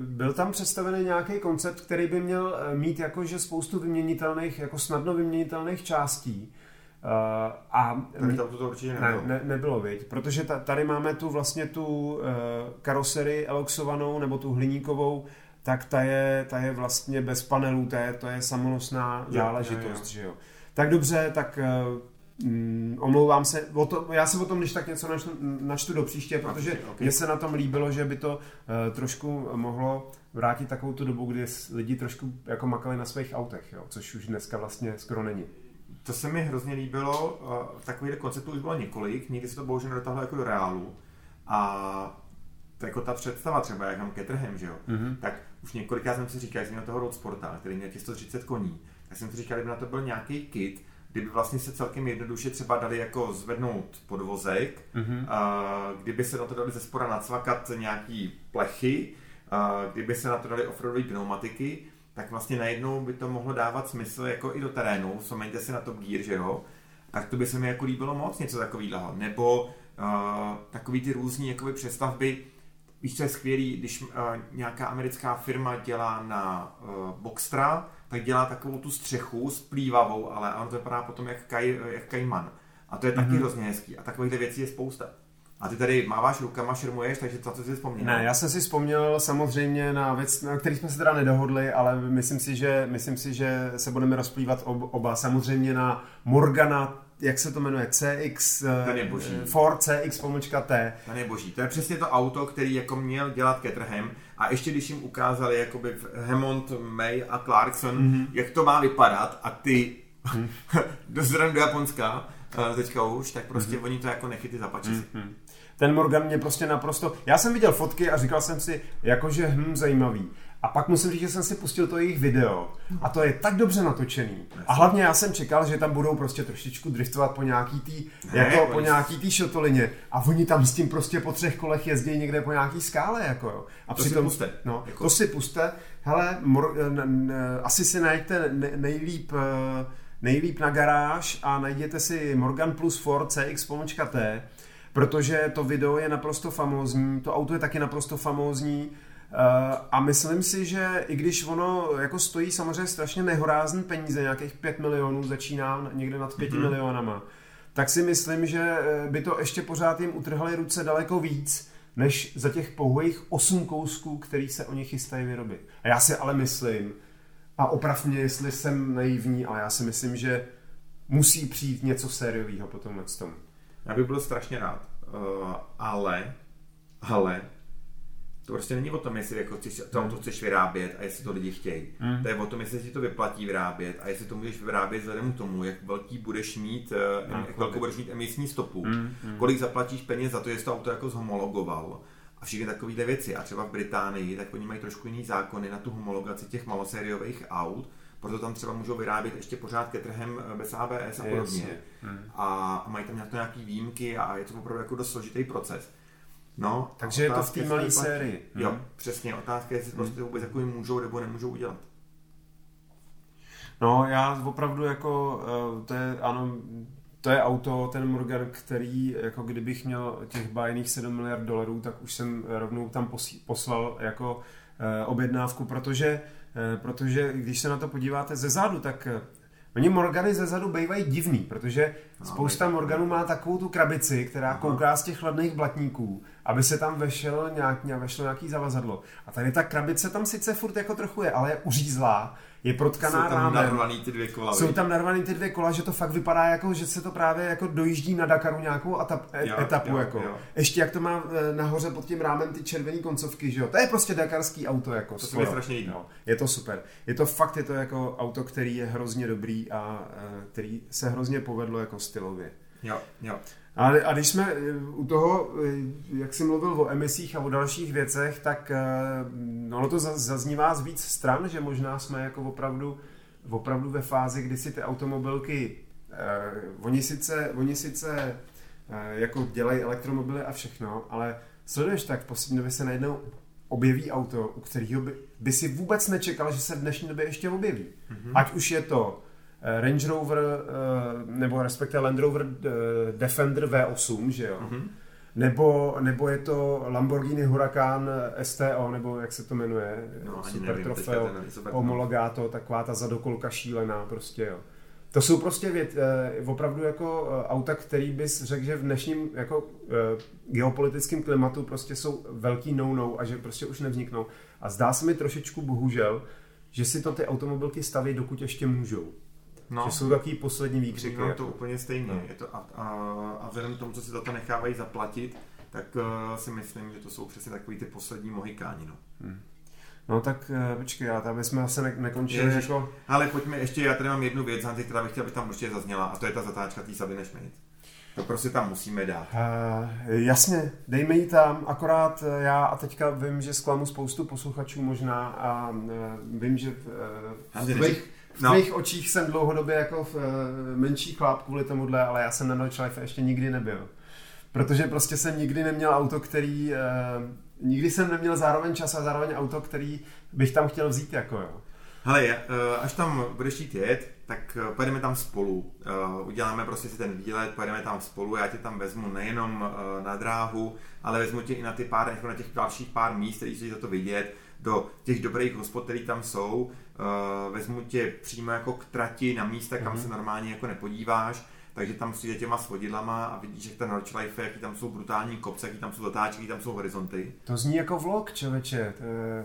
byl tam představený nějaký koncept, který by měl mít jakože spoustu vyměnitelných, jako snadno vyměnitelných částí, a tak tam to určitě nebylo. Ne, ne, nebylo, viď? Protože ta, tady máme tu vlastně tu uh, karoserii eloxovanou nebo tu hliníkovou, tak ta je, ta je vlastně bez panelů, to je, to je samonosná záležitost, že jo. Tak dobře, tak uh, mm, omlouvám se, o to, já si o tom když tak něco načtu, načtu do příště, protože okay, okay. mně se na tom líbilo, že by to uh, trošku mohlo vrátit takovou tu dobu, kdy lidi trošku jako makali na svých autech, jo, což už dneska vlastně skoro není to se mi hrozně líbilo, takových konceptů už bylo několik, nikdy se to bohužel nedotáhlo jako do reálu. A to jako ta představa třeba, jak mám Caterham, že jo, mm-hmm. tak už několikrát jsem si říkal, že měl toho Road Sporta, který měl těch 130 koní, tak jsem si říkal, kdyby na to byl nějaký kit, kdyby vlastně se celkem jednoduše třeba dali jako zvednout podvozek, mm-hmm. a kdyby se na to dali ze spora nacvakat nějaký plechy, a kdyby se na to dali offroadové pneumatiky, tak vlastně najednou by to mohlo dávat smysl jako i do terénu, vzpomeňte si na to Gear, že jo, tak to by se mi jako líbilo moc něco takového. Nebo uh, takový ty různý jakoby přestavby, víš, co je skvělý, když uh, nějaká americká firma dělá na uh, Boxtra, tak dělá takovou tu střechu splývavou, ale ono to vypadá potom jak, kaj, jak kajman. A to je taky mm-hmm. hrozně hezký. A takových věcí je spousta. A ty tady máváš rukama, šermuješ, takže to, co jsi vzpomněl? Ne, já jsem si vzpomněl samozřejmě na věc, na který jsme se teda nedohodli, ale myslím si, že, myslím si, že se budeme rozplývat oba. Samozřejmě na Morgana jak se to jmenuje, CX, eh, Ten je boží. Ford CX pomlčka T. Ten je boží. To je přesně to auto, který jako měl dělat Caterham a ještě když jim ukázali jakoby Hammond, May a Clarkson, mm-hmm. jak to má vypadat a ty mm. do do Japonska, eh, teďka už, tak prostě mm-hmm. oni to jako nechytí za mm-hmm. Ten Morgan mě prostě naprosto... Já jsem viděl fotky a říkal jsem si, jakože hm, zajímavý. A pak musím říct, že jsem si pustil to jejich video a to je tak dobře natočený. A hlavně já jsem čekal, že tam budou prostě trošičku driftovat po nějaký tý, ne, jako po nějaký tý šotolině a oni tam s tím prostě po třech kolech jezdí někde po nějaký skále, jako jo. A to přitom, si puste. No, jako. to si puste. Hele, mor, n, n, asi si najďte nejlíp eh, nejlíp na garáž a najděte si Morgan Plus Ford CX pomočka T, protože to video je naprosto famózní, to auto je taky naprosto famózní, Eh, a myslím si, že i když ono jako stojí samozřejmě strašně nehorázný peníze, nějakých 5 milionů, začíná někde nad 5 mm-hmm. milionama, tak si myslím, že eh, by to ještě pořád jim utrhali ruce daleko víc, než za těch pouhých 8 kousků, který se oni chystají vyrobit. A já si ale myslím, a oprav mě, jestli jsem naivní, ale já si myslím, že musí přijít něco sériového po tomhle tomu. Já bych byl strašně rád, uh, ale, ale to prostě není o tom, jestli jako chceš, to auto chceš vyrábět a jestli to lidi chtějí. Mm. To je o tom, jestli si to vyplatí vyrábět a jestli to můžeš vyrábět vzhledem k tomu, jak velký budeš mít, mm. jak velkou budeš mít emisní stopu, mm. kolik zaplatíš peněz za to, jestli to auto jako zhomologoval a všechny takovéhle věci. A třeba v Británii, tak oni mají trošku jiný zákony na tu homologaci těch malosériových aut, proto tam třeba můžou vyrábět ještě pořád ke trhem eh, bez ABS a podobně. Mm. A mají tam nějaké výjimky a je to opravdu jako dost složitý proces. No, takže je to v té malé sérii. Jo, hmm. přesně. Otázka je, jestli hmm. prostě vůbec jako můžou nebo nemůžou udělat. No, já opravdu jako, eh, to je, ano, to je auto, ten Morgan, který, jako kdybych měl těch bájných 7 miliard dolarů, tak už jsem rovnou tam poslal jako eh, objednávku, protože, protože když se na to podíváte ze zádu, tak Oni Morgany ze zadu bývají divný, protože spousta Morganů má takovou tu krabici, která Aha. kouká z těch chladných blatníků, aby se tam vešel nějak, vešlo nějaký zavazadlo. A tady ta krabice tam sice furt jako trochu je, ale je uřízlá je protkaná Jsou tam rámem. narvaný ty dvě kola. Jsou tam narvaný ty dvě kola, že to fakt vypadá jako, že se to právě jako dojíždí na Dakaru nějakou etap, jo, etapu. Jo, jako. Jo. Ještě jak to má e, nahoře pod tím rámem ty červené koncovky, že jo. To je prostě dakarský auto. Jako, to je strašně no, Je to super. Je to fakt, je to jako auto, který je hrozně dobrý a e, který se hrozně povedlo jako stylově. Jo, jo. A, a když jsme eh, u toho, eh, jak jsi mluvil o emisích a o dalších věcech, tak no, ono to zaznívá z víc stran, že možná jsme jako opravdu, opravdu ve fázi, kdy si ty automobilky, eh, oni sice, oni sice eh, jako dělají elektromobily a všechno, ale sleduješ tak, v poslední době se najednou objeví auto, u kterého by, by si vůbec nečekal, že se v dnešní době ještě objeví. Mm-hmm. Ať už je to Eh, Range Rover, eh, nebo respektive Land Rover eh, Defender V8, že jo? Mm-hmm. Nebo, nebo je to Lamborghini Huracan STO, nebo jak se to jmenuje, no, Super nevím, Trofeo, Homologato, taková ta zadokolka šílená prostě, jo. To jsou prostě věc, opravdu jako auta, který bys řekl, že v dnešním jako geopolitickém klimatu prostě jsou velký no-no a že prostě už nevzniknou. A zdá se mi trošičku bohužel, že si to ty automobilky staví, dokud ještě můžou. No. Že jsou takový poslední výkřiky. No, to jako. úplně stejně. No. Je to, a, a, a vzhledem k tomu, co si za to nechávají zaplatit, tak uh, si myslím, že to jsou přesně takový ty poslední mohikáni. No. Hmm. No tak uh, počkej, já tam jsme asi ne- nekončili Ježiš, jako... Ale pojďme ještě, já tady mám jednu věc, Hanzi, která bych chtěl, aby tam určitě zazněla, a to je ta zatáčka té Sabine Schmidt. To prostě tam musíme dát. Uh, jasně, dejme ji tam, akorát já a teďka vím, že zklamu spoustu posluchačů možná a uh, vím, že... Uh, Hanzi, v no. mých očích jsem dlouhodobě jako v, uh, menší chlap kvůli tomuhle, ale já jsem na Notch Life ještě nikdy nebyl. Protože prostě jsem nikdy neměl auto, který... Uh, nikdy jsem neměl zároveň čas a zároveň auto, který bych tam chtěl vzít jako jo. Hele, uh, až tam budeš jít jet, tak pojedeme tam spolu. Uděláme prostě si ten výlet, pojedeme tam spolu, já tě tam vezmu nejenom na dráhu, ale vezmu tě i na ty pár, jako na těch dalších pár míst, který si za to vidět, do těch dobrých hospod, které tam jsou. Uh, vezmu tě přímo jako k trati na místa, kam mm-hmm. se normálně jako nepodíváš takže tam si těma svodidlama a vidíš, jak ten Notch Life, jaký tam jsou brutální kopce, jaký tam jsou zatáčky, jaký tam jsou horizonty. To zní jako vlog, člověče.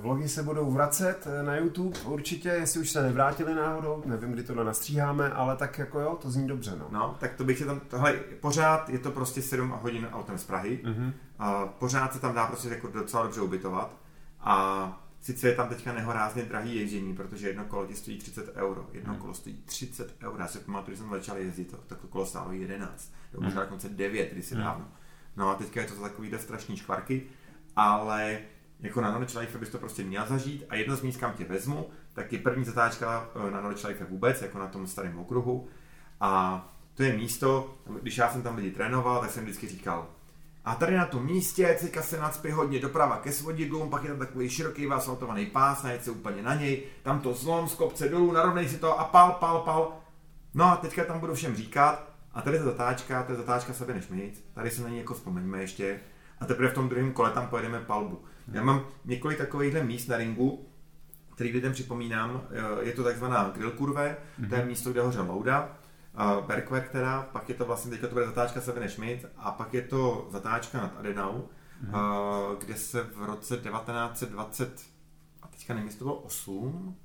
Vlogy se budou vracet eh, na YouTube určitě, jestli už se nevrátili náhodou, nevím, kdy tohle nastříháme, ale tak jako jo, to zní dobře. No, no tak to bych se tam, tohle pořád je to prostě 7 hodin autem z Prahy, mm-hmm. a pořád se tam dá prostě jako docela dobře ubytovat a Sice je tam teďka nehorázně drahý ježdění, protože jedno kolo ti stojí 30 euro. Jedno hmm. kolo stojí 30 euro. Já si pamatuju, když jsem začal jezdit, tak to kolo stálo 11. To možná dokonce 9, když si hmm. dávno. No a teďka je to za takový strašný škvarky, ale jako na Knowledge Life bys to prostě měl zažít a jedno z míst, kam tě vezmu, tak je první zatáčka eh, na Knowledge Life vůbec, jako na tom starém okruhu. A to je místo, když já jsem tam lidi trénoval, tak jsem vždycky říkal, a tady na tom místě teďka se nadspí hodně doprava ke svodidlům, pak je tam takový široký asfaltovaný pás, najít se úplně na něj, tam to zlom z kopce dolů, narovnej si to a pal, pal, pal. No a teďka tam budu všem říkat, a tady je zatáčka, to je zatáčka sebe než mít, tady se na ní jako vzpomeňme ještě, a teprve v tom druhém kole tam pojedeme palbu. Já mám několik takovýchhle míst na ringu, který lidem připomínám, je to takzvaná grill kurve, mm-hmm. to je mhm. místo, kde hoře louda, uh, Bergwerk teda, pak je to vlastně, teďka to bude zatáčka Sabine Schmidt a pak je to zatáčka nad Adenau, mm. uh, kde se v roce 1920, a teďka nevím, jestli to bylo 8,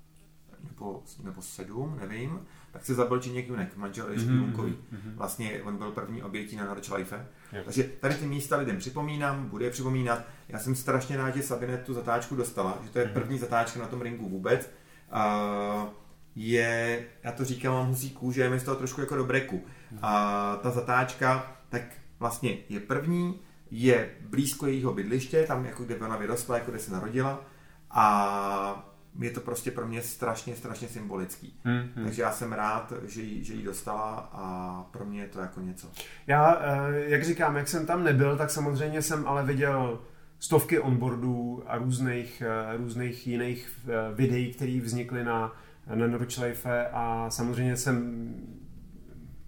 nebo, nebo 7, nevím, tak se zabil Činěk Junek, manžel Elišky mm-hmm. Junkový. Mm-hmm. Vlastně on byl první obětí na Nordschleife. Yep. Takže tady ty místa lidem připomínám, bude je připomínat. Já jsem strašně rád, že Sabine tu zatáčku dostala, že to je mm-hmm. první zatáčka na tom ringu vůbec. Uh, je, já to říkám, mám husí kůže, je mi z toho trošku jako do breku. A ta zatáčka, tak vlastně je první, je blízko jejího bydliště, tam jako kde ona vyrostla, jako kde se narodila a je to prostě pro mě strašně, strašně symbolický. Hmm, hmm. Takže já jsem rád, že jí, že jí dostala a pro mě je to jako něco. Já, eh, jak říkám, jak jsem tam nebyl, tak samozřejmě jsem ale viděl stovky onboardů a různých, eh, různých jiných eh, videí, které vznikly na na Nordschleife a samozřejmě jsem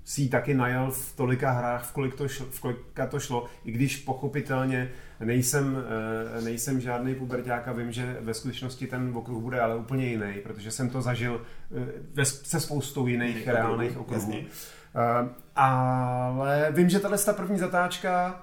si taky najel v tolika hrách, v, kolik to šlo, v kolika to šlo, i když pochopitelně nejsem, eh, nejsem žádný puberták a vím, že ve skutečnosti ten okruh bude ale úplně jiný, protože jsem to zažil eh, se spoustou jiných reálných okruhů. Uh, ale vím, že tahle ta první zatáčka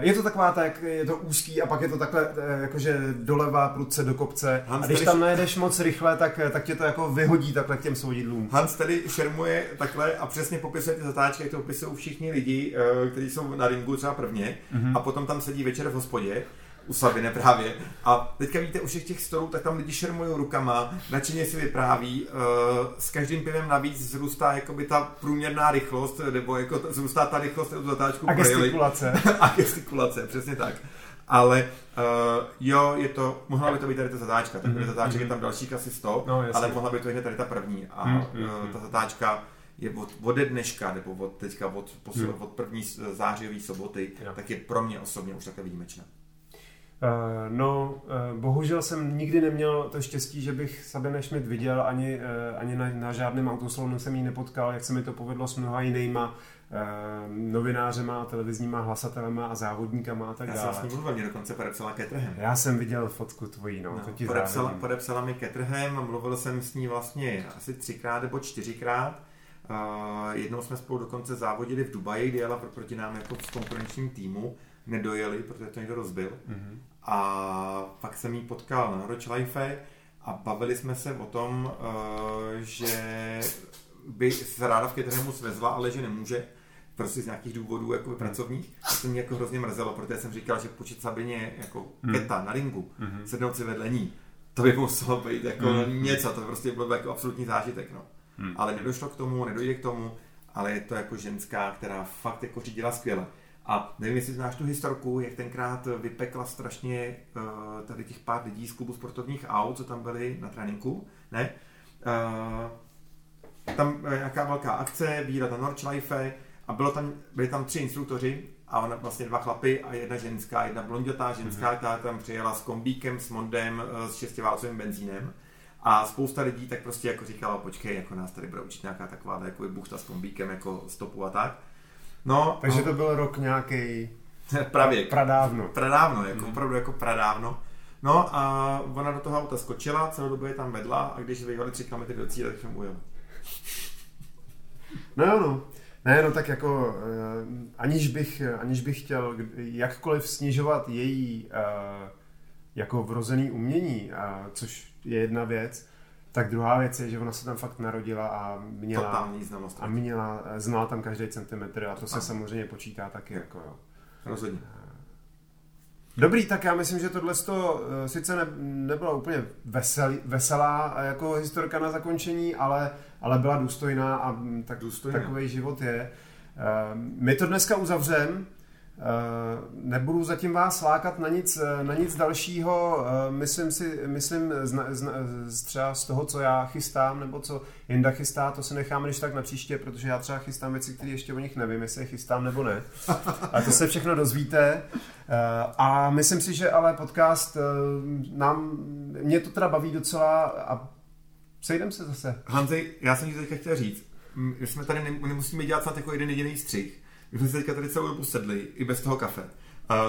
je to taková tak, je to úzký a pak je to takhle uh, jakože doleva, prudce do kopce Hans a když tam najedeš moc rychle, tak, eh, tak tě to jako vyhodí takhle k těm svodidlům. Hans tady šermuje takhle a přesně popisuje ty zatáčky, jak to popisují všichni lidi, kteří jsou na ringu třeba prvně mm-hmm. a potom tam sedí večer v hospodě u Sabine právě. A teďka víte, u všech těch stolů, tak tam lidi šermují rukama, nadšeně si vypráví. Uh, s každým pivem navíc zrůstá jakoby ta průměrná rychlost, nebo jako ta, zrůstá ta rychlost tu zatáčku. A gestikulace. a gestikulace, přesně tak. Ale uh, jo, je to, mohla by to být tady ta zatáčka, tak mm-hmm. zatáček mm-hmm. je tam dalších asi 100, no, ale mohla by to být tady ta první. A mm-hmm. uh, ta zatáčka je od, ode dneška, nebo od teďka od, posl, mm. od první zářijové soboty, jo. tak je pro mě osobně už také výjimečná. Uh, no, uh, bohužel jsem nikdy neměl to štěstí, že bych Sabine Schmidt viděl, ani, uh, ani na, na žádném autosalonu jsem ji nepotkal, jak se mi to povedlo s mnoha jinýma novinářema, televizníma hlasatelema a závodníkama a tak dále. Já jsem s ní mluvil, dokonce podepsala Ketrhem. Já jsem viděl fotku tvojí, no, no to ti podepsala, podepsala mi Ketrhem a mluvil jsem s ní vlastně asi třikrát nebo čtyřikrát. Uh, jednou jsme spolu dokonce závodili v Dubaji, kdy jela proti nám jako v konkurenčním týmu nedojeli, protože to někdo rozbil. Mm-hmm. A pak jsem jí potkal na Ročlife a bavili jsme se o tom, eh, že by se ráda v Keterhemu svezla, ale že nemůže, prostě z nějakých důvodů jako hmm. pracovních. A to mě jako hrozně mrzelo, protože jsem říkal, že počít Sabině jako hmm. keta na ringu, hmm. sednout si vedle ní, to by muselo být jako hmm. něco, to prostě bylo jako absolutní zážitek. No. Hmm. Ale nedošlo k tomu, nedojde k tomu, ale je to jako ženská, která fakt jako řídila skvěle. A nevím, jestli znáš tu historku, jak tenkrát vypekla strašně uh, tady těch pár lidí z klubu sportovních aut, co tam byli na tréninku, ne? Uh, tam eh, nějaká velká akce, výlet na Nordschleife a bylo tam, byli tam tři instruktoři a ona vlastně dva chlapy a jedna ženská, jedna blondětá ženská, mm-hmm. která tam přijela s kombíkem, s mondem, eh, s šestiválcovým benzínem. A spousta lidí tak prostě jako říkala, počkej, jako nás tady bude učit nějaká taková jako buchta s kombíkem, jako stopu a tak. No, Takže no, to byl rok nějaký Pravěk. Pradávno. Pradávno, jako mm. opravdu jako pradávno. No a ona do toho auta skočila, celou dobu je tam vedla a když vyjeli tři km do cíle, tak jsem ujel. No jo, no. Ne, no tak jako, uh, aniž bych, aniž bych chtěl jakkoliv snižovat její uh, jako vrozený umění, což je jedna věc, tak druhá věc je, že ona se tam fakt narodila a měla, a měla, znala tam každý centimetr a to se samozřejmě počítá taky. Jako, jo. Rozhodně. Dobrý, tak já myslím, že tohle to sice ne, nebyla úplně veselý, veselá jako historka na zakončení, ale, ale byla důstojná a tak, důstojná. takový život je. My to dneska uzavřeme. Eh, nebudu zatím vás lákat na nic, eh, na nic dalšího. Eh, myslím si, myslím z, z, třeba z toho, co já chystám, nebo co Jinda chystá, to si necháme když tak na příště, protože já třeba chystám věci, které ještě o nich nevím, jestli je chystám nebo ne. A to se všechno dozvíte. A myslím si, že ale podcast nám, mě to teda baví docela a sejdem se zase. Hanzi, já jsem ti teďka chtěl říct, my jsme tady nemusíme dělat snad jako jeden jediný střih my jsme se teďka tady celou dobu sedli, i bez toho kafe.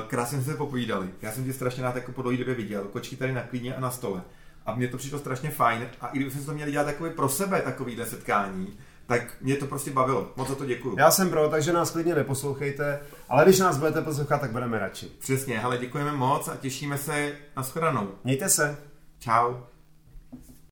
Krásně jsme se popovídali. Já jsem tě strašně rád jako po dlouhé době viděl. Kočky tady na klíně a na stole. A mně to přišlo strašně fajn. A i kdybychom to měli dělat takové pro sebe, takovýhle setkání, tak mě to prostě bavilo. Moc za to děkuju. Já jsem pro, takže nás klidně neposlouchejte, ale když nás budete poslouchat, tak budeme radši. Přesně, ale děkujeme moc a těšíme se na shledanou. Mějte se. Ciao.